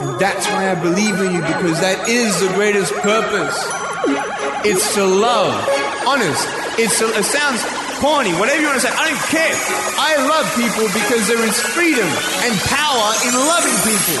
And that's why I believe in you because that is the greatest purpose. It's to love. Honest. It's to, it sounds corny, whatever you want to say. I don't care. I love people because there is freedom and power in loving people.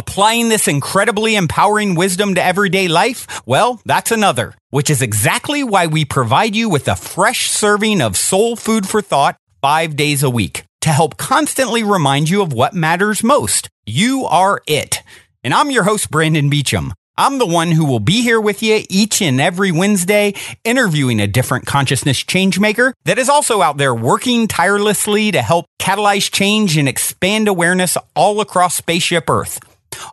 Applying this incredibly empowering wisdom to everyday life? Well, that's another, which is exactly why we provide you with a fresh serving of soul food for thought five days a week to help constantly remind you of what matters most. You are it. And I'm your host, Brandon Beecham. I'm the one who will be here with you each and every Wednesday, interviewing a different consciousness changemaker that is also out there working tirelessly to help catalyze change and expand awareness all across Spaceship Earth.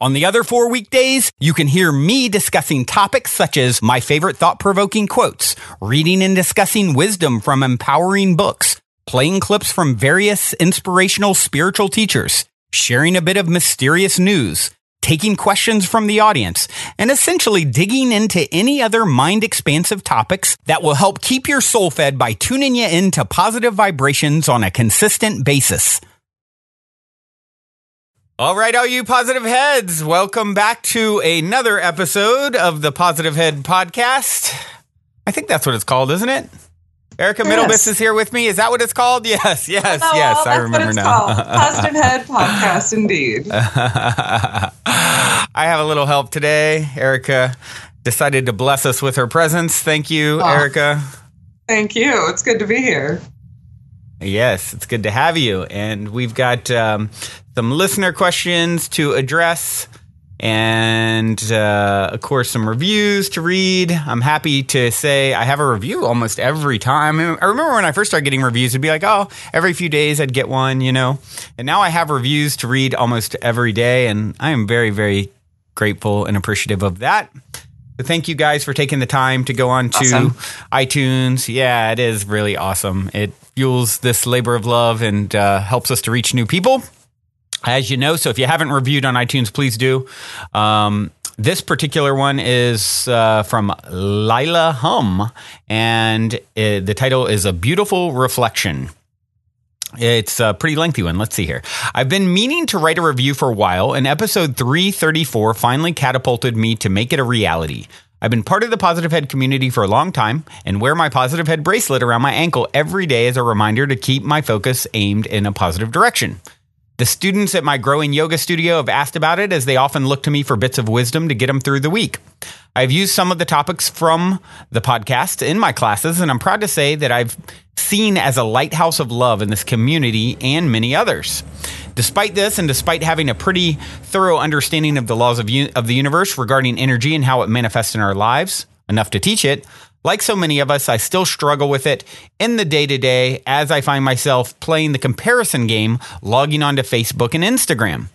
On the other four weekdays, you can hear me discussing topics such as my favorite thought provoking quotes, reading and discussing wisdom from empowering books, playing clips from various inspirational spiritual teachers, sharing a bit of mysterious news, taking questions from the audience, and essentially digging into any other mind expansive topics that will help keep your soul fed by tuning you into positive vibrations on a consistent basis. All right, all you positive heads, welcome back to another episode of the Positive Head podcast. I think that's what it's called, isn't it? Erica yes. Middlebis is here with me. Is that what it's called? Yes, yes, yes. I remember now. Positive Head podcast, indeed. I have a little help today. Erica decided to bless us with her presence. Thank you, oh, Erica. Thank you. It's good to be here. Yes, it's good to have you. And we've got um, some listener questions to address and uh, of course some reviews to read. I'm happy to say i have a review almost every time. I remember when i first started getting reviews it'd be like oh every few days i'd get one you know? And now i have reviews to read almost every day and i am very very grateful and appreciative of that. So thank you guys for taking the time to go on to awesome. itunes. Yeah it is really awesome. It fuels this labor of love and uh, helps us to reach new people as you know. So if you haven't reviewed on iTunes, please do. Um, this particular one is uh, from Lila Hum, and it, the title is A Beautiful Reflection. It's a pretty lengthy one. Let's see here. I've been meaning to write a review for a while, and episode 334 finally catapulted me to make it a reality. I've been part of the Positive Head community for a long time and wear my Positive Head bracelet around my ankle every day as a reminder to keep my focus aimed in a positive direction. The students at my growing yoga studio have asked about it as they often look to me for bits of wisdom to get them through the week. I've used some of the topics from the podcast in my classes, and I'm proud to say that I've seen as a lighthouse of love in this community and many others. Despite this, and despite having a pretty thorough understanding of the laws of, of the universe regarding energy and how it manifests in our lives, enough to teach it, like so many of us, I still struggle with it in the day to day as I find myself playing the comparison game, logging onto Facebook and Instagram.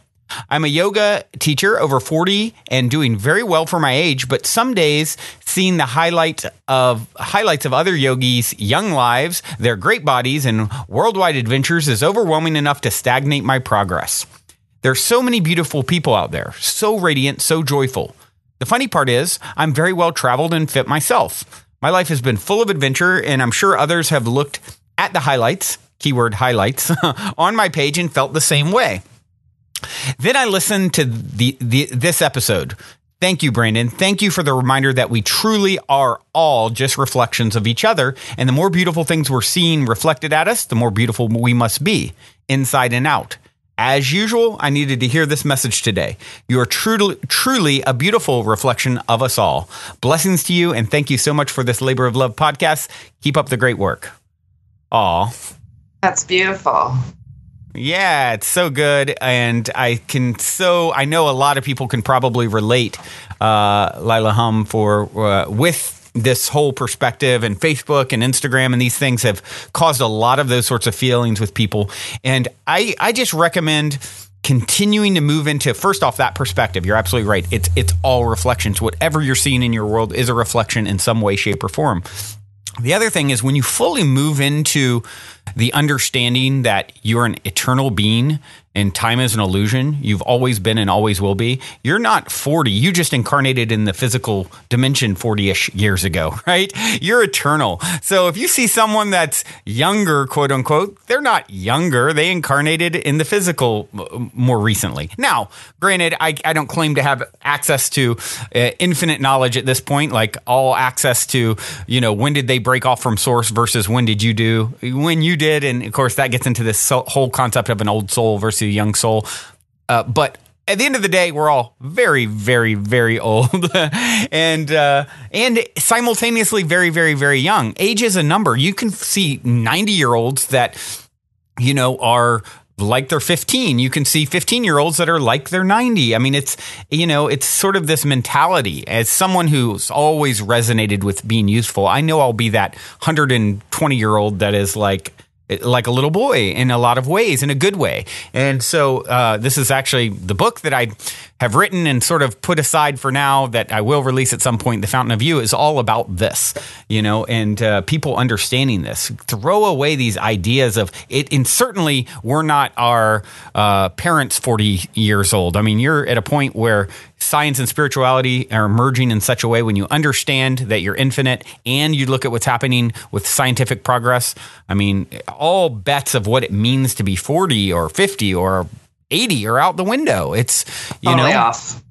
I'm a yoga teacher over 40 and doing very well for my age, but some days seeing the highlight of highlights of other yogis' young lives, their great bodies and worldwide adventures is overwhelming enough to stagnate my progress. There's so many beautiful people out there, so radiant, so joyful. The funny part is, I'm very well traveled and fit myself. My life has been full of adventure, and I'm sure others have looked at the highlights, keyword highlights, on my page and felt the same way. Then I listened to the, the this episode. Thank you, Brandon. Thank you for the reminder that we truly are all just reflections of each other. And the more beautiful things we're seeing reflected at us, the more beautiful we must be, inside and out. As usual, I needed to hear this message today. You are truly, truly a beautiful reflection of us all. Blessings to you, and thank you so much for this Labor of Love podcast. Keep up the great work. Aw. That's beautiful. Yeah, it's so good. And I can so, I know a lot of people can probably relate, uh, Lila Hum, for, uh, with this whole perspective and Facebook and Instagram and these things have caused a lot of those sorts of feelings with people. And I, I just recommend continuing to move into first off that perspective you're absolutely right it's it's all reflections whatever you're seeing in your world is a reflection in some way shape or form the other thing is when you fully move into the understanding that you're an eternal being and time is an illusion. You've always been and always will be. You're not 40. You just incarnated in the physical dimension 40 ish years ago, right? You're eternal. So if you see someone that's younger, quote unquote, they're not younger. They incarnated in the physical more recently. Now, granted, I, I don't claim to have access to uh, infinite knowledge at this point, like all access to, you know, when did they break off from source versus when did you do, when you did. And of course, that gets into this whole concept of an old soul versus young soul. Uh, but at the end of the day, we're all very, very, very old, and uh, and simultaneously very, very, very young. Age is a number. You can see ninety year olds that you know are like they're 15 you can see 15 year olds that are like they're 90 i mean it's you know it's sort of this mentality as someone who's always resonated with being useful i know i'll be that 120 year old that is like like a little boy in a lot of ways, in a good way. And so, uh, this is actually the book that I have written and sort of put aside for now that I will release at some point. The Fountain of You is all about this, you know, and uh, people understanding this. Throw away these ideas of it. And certainly, we're not our uh, parents 40 years old. I mean, you're at a point where science and spirituality are merging in such a way when you understand that you're infinite and you look at what's happening with scientific progress. I mean, all bets of what it means to be 40 or 50 or 80 are out the window. It's, you totally know, off.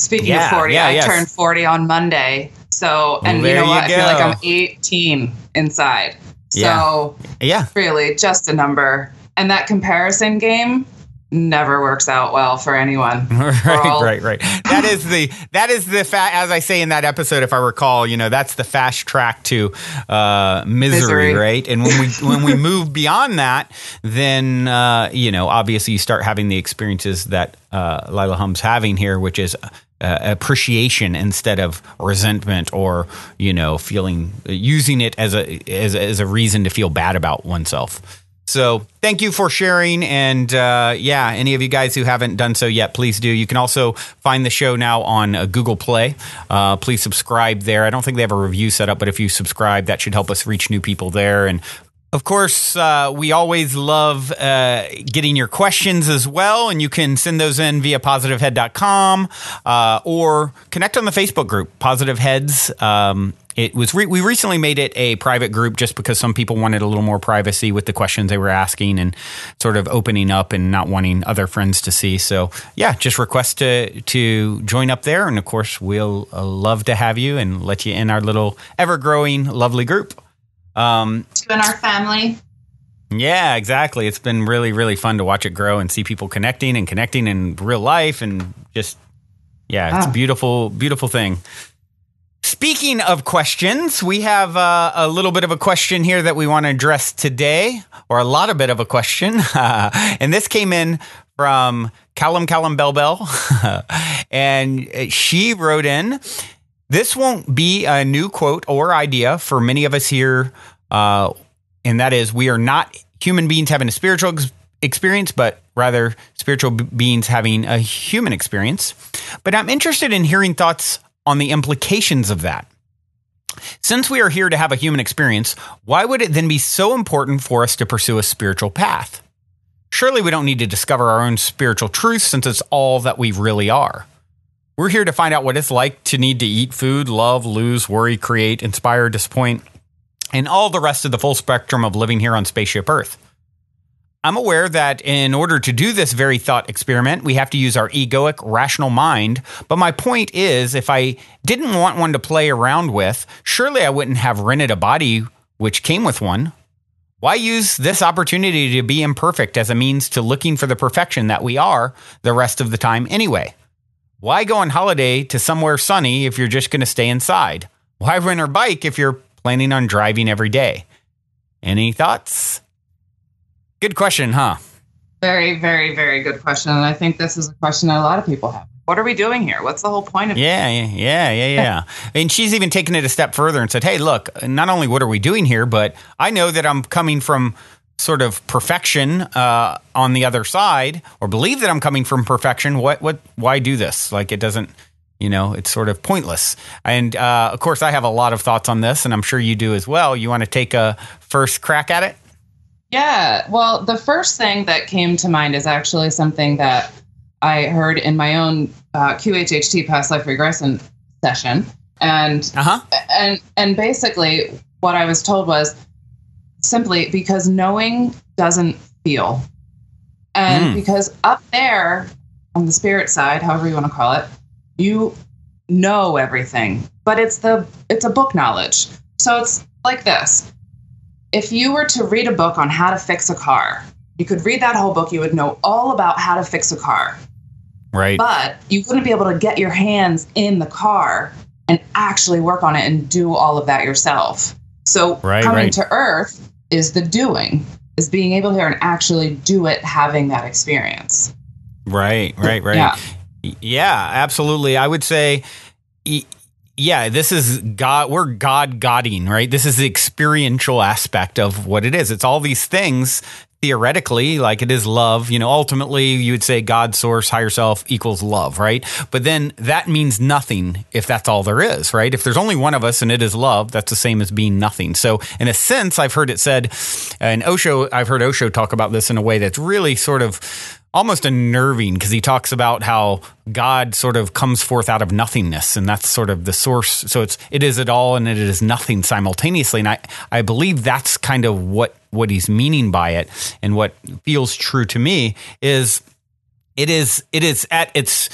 Speaking Yeah, of 40, yeah, I yes. turned 40 on Monday. So, and you know you what? I feel like. I'm 18 inside. Yeah. So, yeah. really, just a number. And that comparison game never works out well for anyone. right, all- right, right. That is the that is the fa- as I say in that episode, if I recall, you know, that's the fast track to uh, misery, Misery. right? And when we when we move beyond that, then uh, you know, obviously, you start having the experiences that uh, Lila Hum's having here, which is. Uh, appreciation instead of resentment or you know feeling using it as a as, a- as a reason to feel bad about oneself so thank you for sharing. And uh, yeah, any of you guys who haven't done so yet, please do. You can also find the show now on uh, Google Play. Uh, please subscribe there. I don't think they have a review set up, but if you subscribe, that should help us reach new people there. And of course, uh, we always love uh, getting your questions as well, and you can send those in via positivehead.com uh, or connect on the Facebook group, Positive Heads. Um, it was re- we recently made it a private group just because some people wanted a little more privacy with the questions they were asking and sort of opening up and not wanting other friends to see. So yeah, just request to to join up there, and of course we'll uh, love to have you and let you in our little ever growing lovely group. Um, In our family. yeah, exactly. It's been really, really fun to watch it grow and see people connecting and connecting in real life and just, yeah, it's a beautiful, beautiful thing. Speaking of questions, we have uh, a little bit of a question here that we want to address today, or a lot of bit of a question. and this came in from Callum Callum Bell Bell. and she wrote in, this won't be a new quote or idea for many of us here uh, and that is we are not human beings having a spiritual ex- experience, but rather spiritual b- beings having a human experience. But I'm interested in hearing thoughts on the implications of that. Since we are here to have a human experience, why would it then be so important for us to pursue a spiritual path? Surely we don't need to discover our own spiritual truth since it's all that we really are. We're here to find out what it's like to need to eat food, love, lose, worry, create, inspire, disappoint, and all the rest of the full spectrum of living here on Spaceship Earth. I'm aware that in order to do this very thought experiment, we have to use our egoic, rational mind. But my point is, if I didn't want one to play around with, surely I wouldn't have rented a body which came with one. Why use this opportunity to be imperfect as a means to looking for the perfection that we are the rest of the time anyway? Why go on holiday to somewhere sunny if you're just going to stay inside? Why rent a bike if you're planning on driving every day? Any thoughts? Good question, huh? Very, very, very good question. And I think this is a question that a lot of people have. What are we doing here? What's the whole point of Yeah, yeah, yeah, yeah, yeah. and she's even taken it a step further and said, "Hey, look, not only what are we doing here, but I know that I'm coming from sort of perfection uh, on the other side, or believe that I'm coming from perfection, what what why do this? Like it doesn't. You know, it's sort of pointless. And uh, of course, I have a lot of thoughts on this, and I'm sure you do as well. You want to take a first crack at it? Yeah. Well, the first thing that came to mind is actually something that I heard in my own uh, QHHT past life regression session, and Uh-huh. and and basically what I was told was simply because knowing doesn't feel, and Mm. because up there on the spirit side, however you want to call it, you know everything, but it's the it's a book knowledge. So it's like this: if you were to read a book on how to fix a car, you could read that whole book. You would know all about how to fix a car Right. but you wouldn't be able to get your hands in the car and actually work on it and do all of that yourself. So Right, coming right. to Earth is the doing, is being able to and actually do it, having that experience. Right, right, right. Yeah. Yeah, absolutely. I would say, yeah, this is God. We're God godding, right? This is the experiential aspect of what it is. It's all these things theoretically, like it is love. You know, ultimately, you would say God, source, higher self equals love, right? But then that means nothing if that's all there is, right? If there's only one of us and it is love, that's the same as being nothing. So, in a sense, I've heard it said, and Osho, I've heard Osho talk about this in a way that's really sort of almost unnerving because he talks about how God sort of comes forth out of nothingness, and that's sort of the source. So it's it is it all and it is nothing simultaneously, and I I believe that's kind of what what he's meaning by it, and what feels true to me is it is it is at its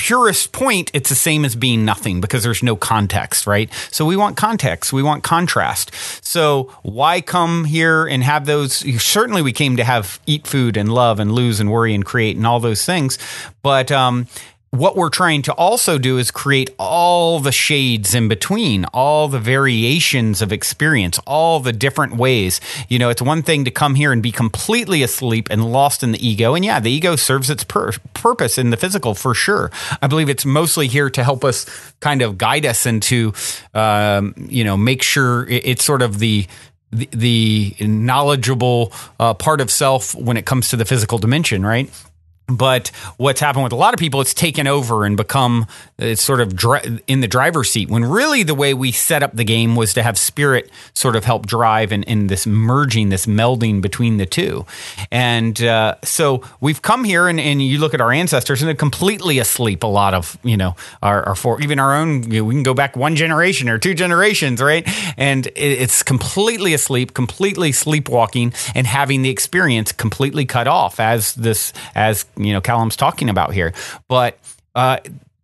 purest point, it's the same as being nothing because there's no context, right? So we want context, we want contrast. So why come here and have those? Certainly, we came to have eat food and love and lose and worry and create and all those things, but um, what we're trying to also do is create all the shades in between, all the variations of experience, all the different ways. You know, it's one thing to come here and be completely asleep and lost in the ego. And yeah, the ego serves its pur- purpose in the physical for sure. I believe it's mostly here to help us kind of guide us into, um, you know, make sure it's sort of the the, knowledgeable uh, part of self when it comes to the physical dimension, right? But what's happened with a lot of people, it's taken over and become it's sort of in the driver's seat. When really the way we set up the game was to have spirit sort of help drive and, and this merging, this melding between the two. And uh, so we've come here, and, and you look at our ancestors, and they're completely asleep. A lot of you know our, our for even our own. You know, we can go back one generation or two generations, right? And it, it's completely asleep, completely sleepwalking, and having the experience completely cut off as this as you know Callum's talking about here. But uh,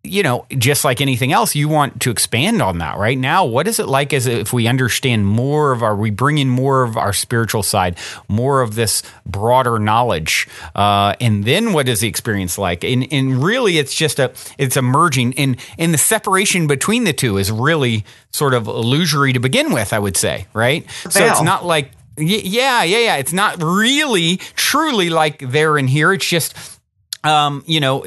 you know, just like anything else, you want to expand on that right now. What is it like as if we understand more of our, we bring in more of our spiritual side, more of this broader knowledge, uh, and then what is the experience like? And, and really, it's just a, it's a merging, and and the separation between the two is really sort of illusory to begin with. I would say, right? So it's not like, yeah, yeah, yeah. It's not really, truly like there and here. It's just um, you know,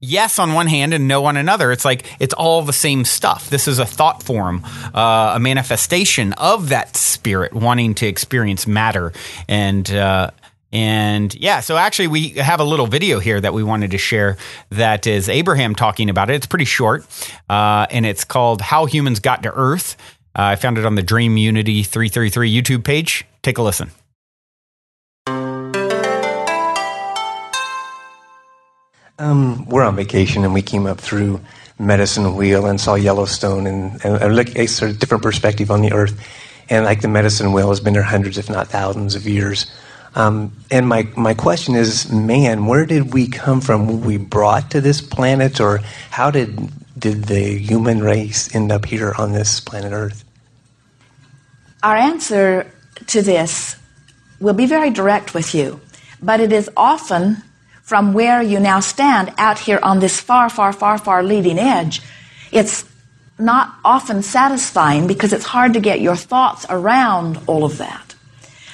yes on one hand and no on another. It's like it's all the same stuff. This is a thought form, uh, a manifestation of that spirit wanting to experience matter and. Uh, and yeah, so actually, we have a little video here that we wanted to share that is Abraham talking about it. It's pretty short, uh, and it's called How Humans Got to Earth. I found it on the Dream Unity 333 YouTube page. Take a listen. Um, we're on vacation and we came up through Medicine Wheel and saw Yellowstone and, and, and look a sort of different perspective on the Earth. And like the Medicine Wheel has been there hundreds, if not thousands, of years. Um, and my my question is, man, where did we come from? Were we brought to this planet, or how did did the human race end up here on this planet Earth? Our answer to this will be very direct with you, but it is often from where you now stand out here on this far, far, far, far leading edge. It's not often satisfying because it's hard to get your thoughts around all of that.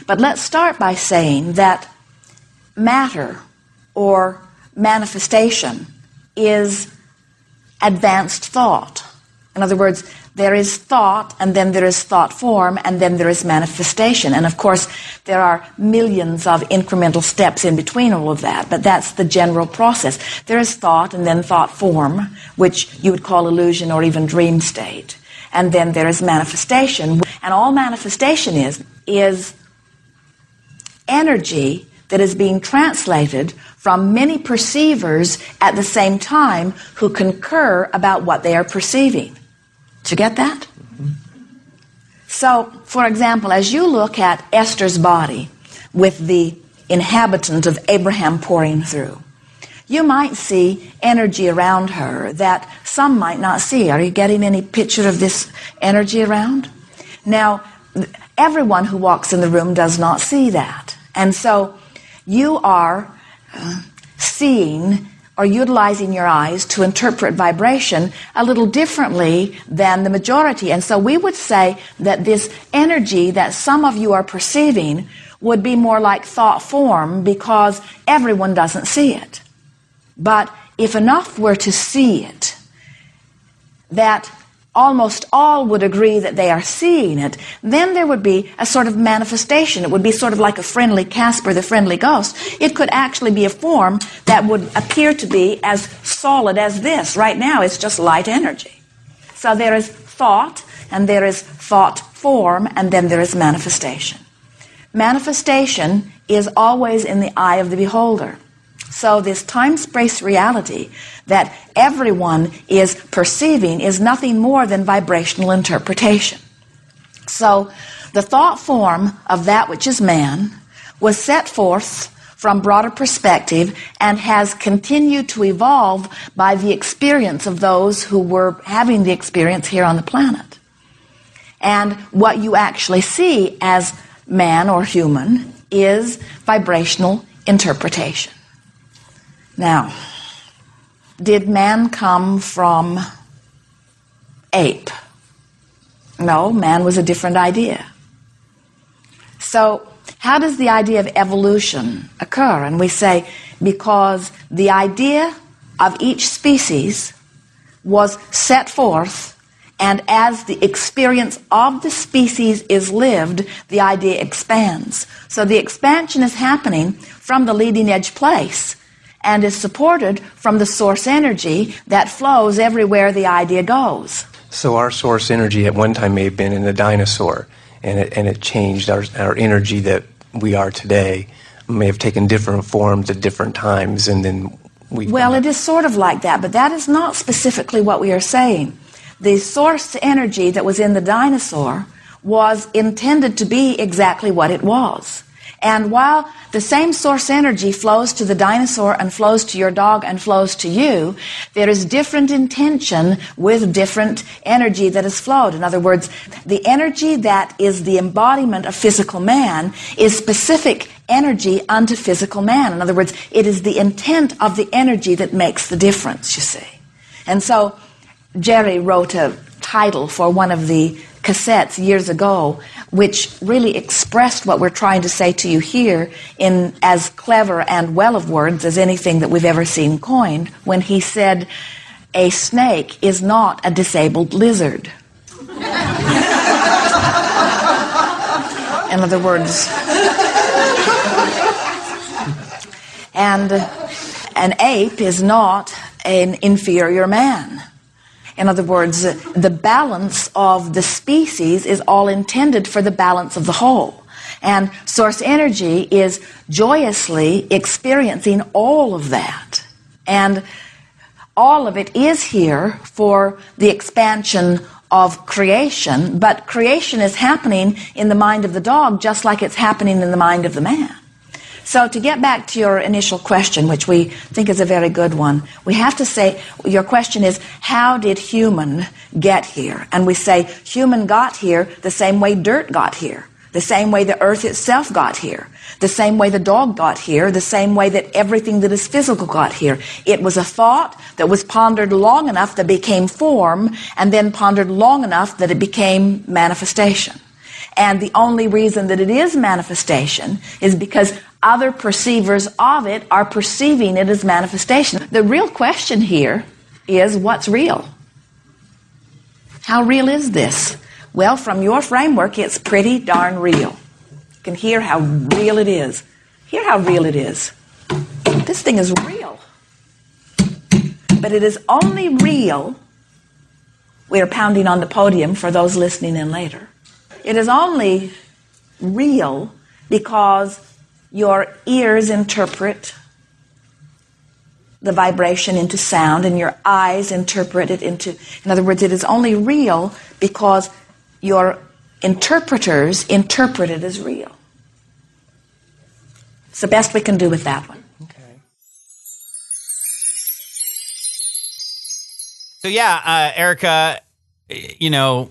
But let's start by saying that matter or manifestation is advanced thought. In other words, there is thought, and then there is thought form, and then there is manifestation. And of course, there are millions of incremental steps in between all of that, but that's the general process. There is thought, and then thought form, which you would call illusion or even dream state. And then there is manifestation. And all manifestation is, is energy that is being translated from many perceivers at the same time who concur about what they are perceiving. Did you get that? So, for example, as you look at Esther's body with the inhabitant of Abraham pouring through, you might see energy around her that some might not see. Are you getting any picture of this energy around? Now, everyone who walks in the room does not see that. And so you are uh, seeing or utilizing your eyes to interpret vibration a little differently than the majority. And so we would say that this energy that some of you are perceiving would be more like thought form because everyone doesn't see it. But if enough were to see it, that almost all would agree that they are seeing it, then there would be a sort of manifestation. It would be sort of like a friendly Casper, the friendly ghost. It could actually be a form that would appear to be as solid as this. Right now, it's just light energy. So there is thought, and there is thought form, and then there is manifestation. Manifestation is always in the eye of the beholder. So this time space reality that everyone is perceiving is nothing more than vibrational interpretation. So the thought form of that which is man was set forth from broader perspective and has continued to evolve by the experience of those who were having the experience here on the planet. And what you actually see as man or human is vibrational interpretation. Now, did man come from ape? No, man was a different idea. So, how does the idea of evolution occur? And we say because the idea of each species was set forth, and as the experience of the species is lived, the idea expands. So the expansion is happening from the leading edge place and is supported from the source energy that flows everywhere the idea goes. So our source energy at one time may have been in a dinosaur, and it, and it changed our, our energy that we are today may have taken different forms at different times, and then we. Well, it is sort of like that, but that is not specifically what we are saying. The source energy that was in the dinosaur was intended to be exactly what it was. And while the same source energy flows to the dinosaur and flows to your dog and flows to you, there is different intention with different energy that has flowed. In other words, the energy that is the embodiment of physical man is specific energy unto physical man. In other words, it is the intent of the energy that makes the difference, you see. And so Jerry wrote a title for one of the cassettes years ago, which really expressed what we're trying to say to you here in as clever and well of words as anything that we've ever seen coined, when he said, A snake is not a disabled lizard. in other words, and an ape is not an inferior man. In other words, the balance of the species is all intended for the balance of the whole. And source energy is joyously experiencing all of that. And all of it is here for the expansion of creation, but creation is happening in the mind of the dog just like it's happening in the mind of the man. So to get back to your initial question, which we think is a very good one, we have to say, your question is, how did human get here? And we say, human got here the same way dirt got here. The same way the earth itself got here. The same way the dog got here. The same way that everything that is physical got here. It was a thought that was pondered long enough that became form and then pondered long enough that it became manifestation. And the only reason that it is manifestation is because other perceivers of it are perceiving it as manifestation. The real question here is what's real? How real is this? Well, from your framework, it's pretty darn real. You can hear how real it is. Hear how real it is. This thing is real. But it is only real. We are pounding on the podium for those listening in later. It is only real because your ears interpret the vibration into sound and your eyes interpret it into in other words it is only real because your interpreters interpret it as real it's the best we can do with that one Okay. So yeah, uh, Erica, you know,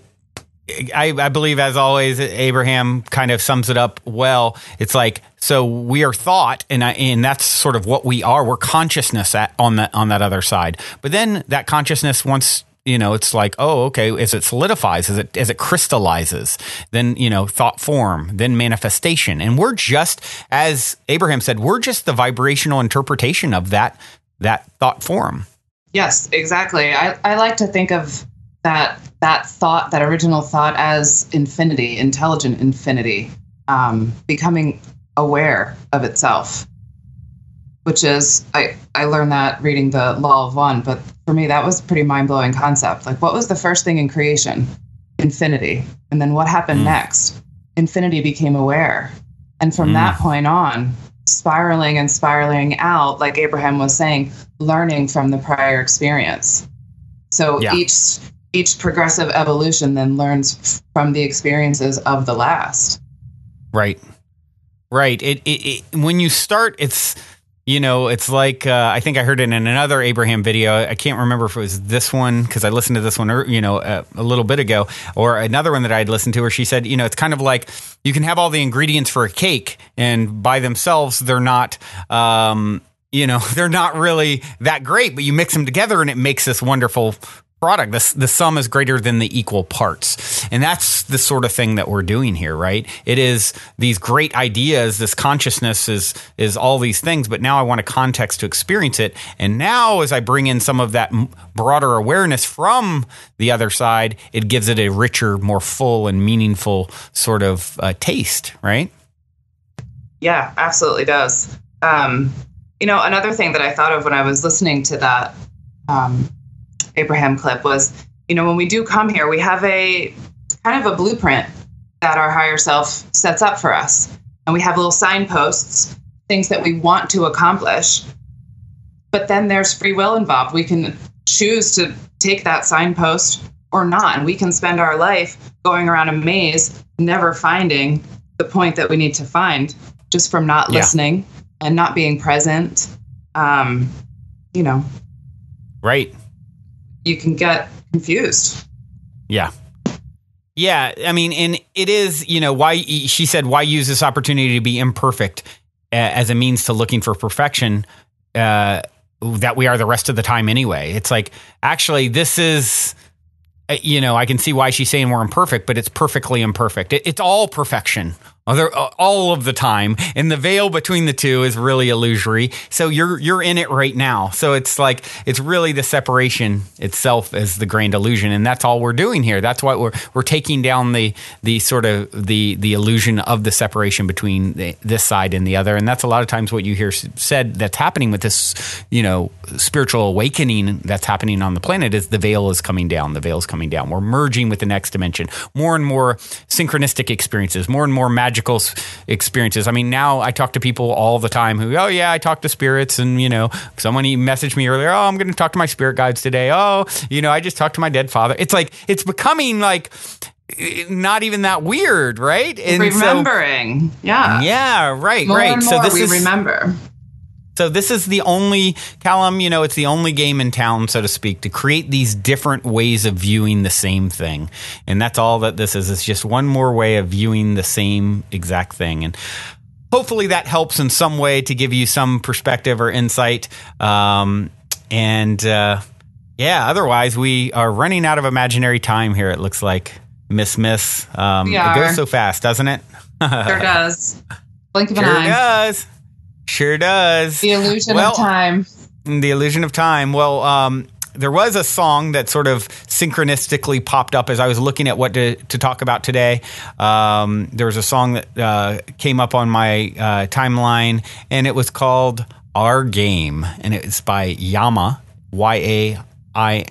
I, I believe as always, Abraham kind of sums it up well. It's like so we are thought, and I, and that's sort of what we are. We're consciousness at, on that on that other side. But then that consciousness once you know it's like oh okay as it solidifies as it as it crystallizes then you know thought form then manifestation and we're just as abraham said we're just the vibrational interpretation of that that thought form Yes, exactly. I, I like to think of that that thought, that original thought, as infinity, intelligent infinity, um, becoming aware of itself. Which is, I I learned that reading the Law of One, but for me that was a pretty mind blowing concept. Like, what was the first thing in creation? Infinity, and then what happened next? Infinity became aware, and from that point on, spiraling and spiraling out, like Abraham was saying, learning from the prior experience. So Yeah. each each progressive evolution then learns from the experiences of the last. Right. Right. It, it, it when you start, it's you know, it's like uh, I think I heard it in another Abraham video. I can't remember if it was this one because I listened to this one, er, you know, uh, a little bit ago, or another one that I had listened to, where she said, you know, it's kind of like you can have all the ingredients for a cake, and by themselves, they're not. Um, you know, they're not really that great, but you mix them together and it makes this wonderful product. The, the sum is greater than the equal parts. And that's the sort of thing that we're doing here, right? It is these great ideas, this consciousness is is all these things, but now I want a context to experience it. And now as I bring in some of that broader awareness from the other side, it gives it a richer, more full and meaningful sort of uh, taste, right? Yeah, absolutely does. Um, you know, another thing that I thought of when I was listening to that um, Abraham clip was, you know, when we do come here, we have a kind of a blueprint that our higher self sets up for us. And we have little signposts, things that we want to accomplish. But then there's free will involved. We can choose to take that signpost or not. And we can spend our life going around a maze, never finding the point that we need to find just from not Yeah. listening and not being present. Um, you know, Right. You can get confused. Yeah. Yeah, I mean, and it is, you know, why she said, why use this opportunity to be imperfect as a means to looking for perfection uh, that we are the rest of the time anyway. It's like, actually, this is, uh, you know, I can see why she's saying we're imperfect, but it's perfectly imperfect. It, it's all perfection. Other, uh, all of the time, and the veil between the two is really illusory. So you're you're in it right now. So it's like it's really the separation itself is the grand illusion, and that's all we're doing here. That's why we're we're taking down the the sort of the the illusion of the separation between the, this side and the other, and that's a lot of times what you hear said that's happening with this you know spiritual awakening that's happening on the planet is the veil is coming down. The veil is coming down. We're merging with the next dimension. More and more synchronistic experiences. More and more magical experiences. I mean, now I talk to people all the time who, oh yeah, I talk to spirits, and you know, someone he messaged me earlier. Oh, I'm going to talk to my spirit guides today. Oh, you know, I just talked to my dead father. It's like it's becoming like not even that weird, right? And so- Remembering. yeah. yeah, right, More right. so this we is remember. So this is the only Callum, you know, it's the only game in town, so to speak, to create these different ways of viewing the same thing. And that's all that this is. It's just one more way of viewing the same exact thing. And hopefully that helps in some way to give you some perspective or insight. Um, and uh, yeah, otherwise we are running out of imaginary time here, it looks like. Miss Miss. Um, it goes so fast, doesn't it? Sure does. Blink of an Sure eye. does. Sure does. The illusion Well, of time. The illusion of time. Well, um, there was a song that sort of synchronistically popped up as I was looking at what to, to talk about today. Um, there was a song that uh, came up on my uh, timeline, and it was called "Our Game," and it's by Yaima, Y A I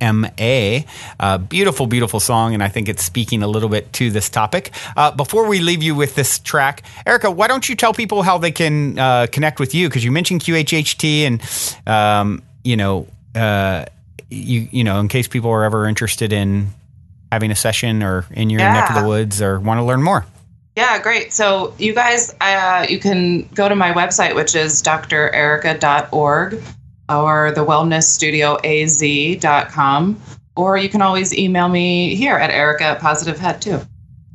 M A. Uh, beautiful, beautiful song, and I think it's speaking a little bit to this topic. Uh, before we leave you with this track, Erica, why don't you tell people how they can uh, connect with you? Because you mentioned QHHT, and um, you know, uh, you you know, in case people are ever interested in having a session or in your neck of the woods or want to learn more. Yeah, great. So you guys, uh, you can go to my website, which is drerica.org or the wellnessstudioaz.com, or you can always email me here at erica at positive head too.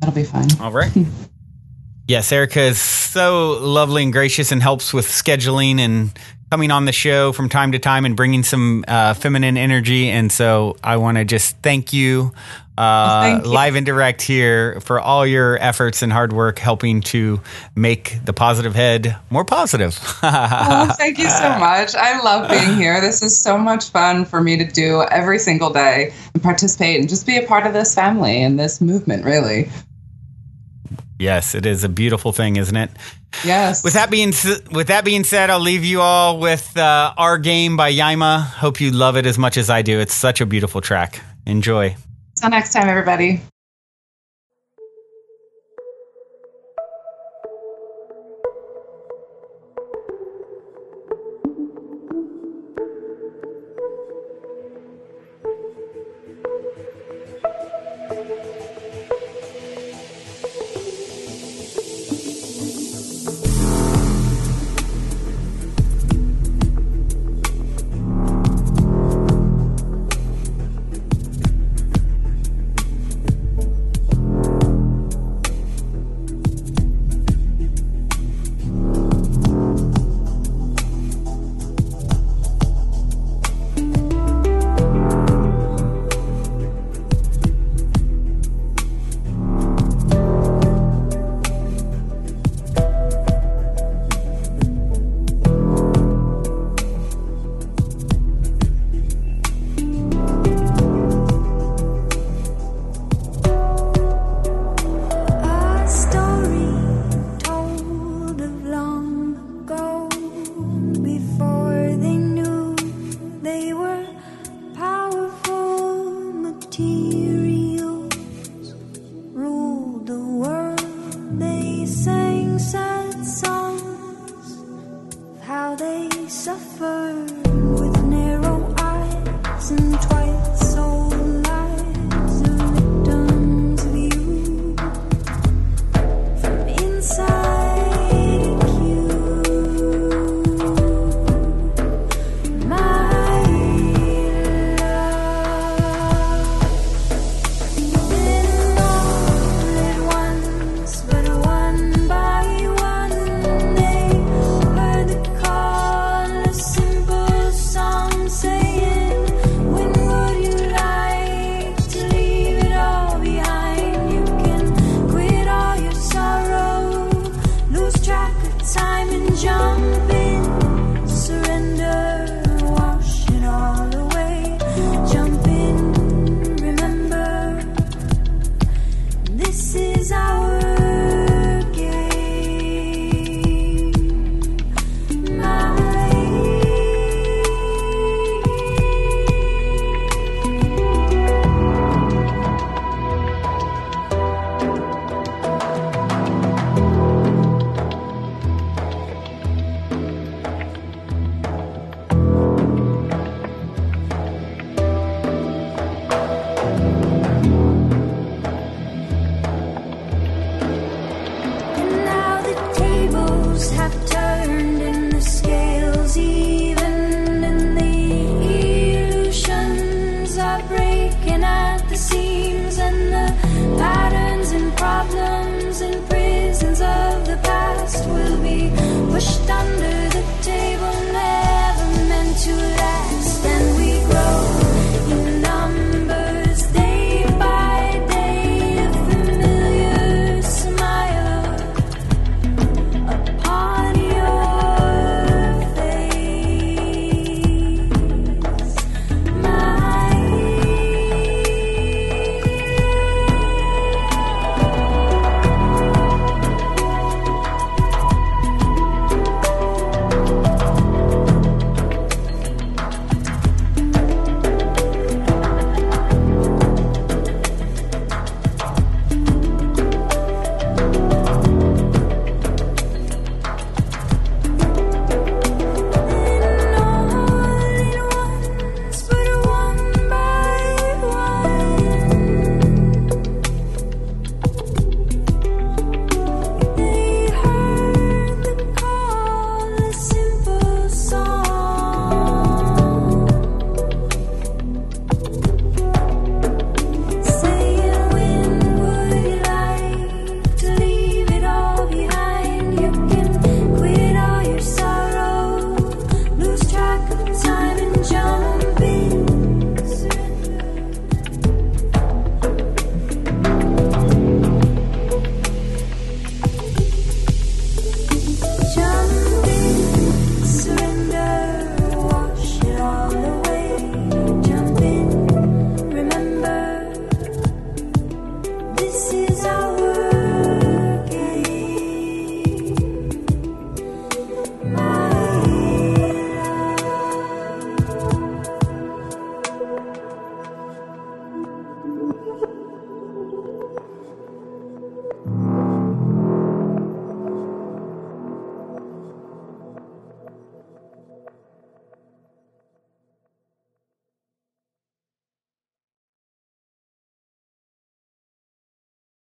That'll be fine. All right. yes, Erica is so lovely and gracious and helps with scheduling and coming on the show from time to time and bringing some uh, feminine energy. And so I want to just thank you, uh, thank you. live and direct here, for all your efforts and hard work helping to make the positive head more positive. Oh, thank you so much. I love being here. This is so much fun for me to do every single day and participate and just be a part of this family and this movement, really. Yes, it is a beautiful thing, isn't it? Yes. With that being with that being said, I'll leave you all with uh, our game by Yaima. Hope you love it as much as I do. It's such a beautiful track. Enjoy. Until next time, everybody. Of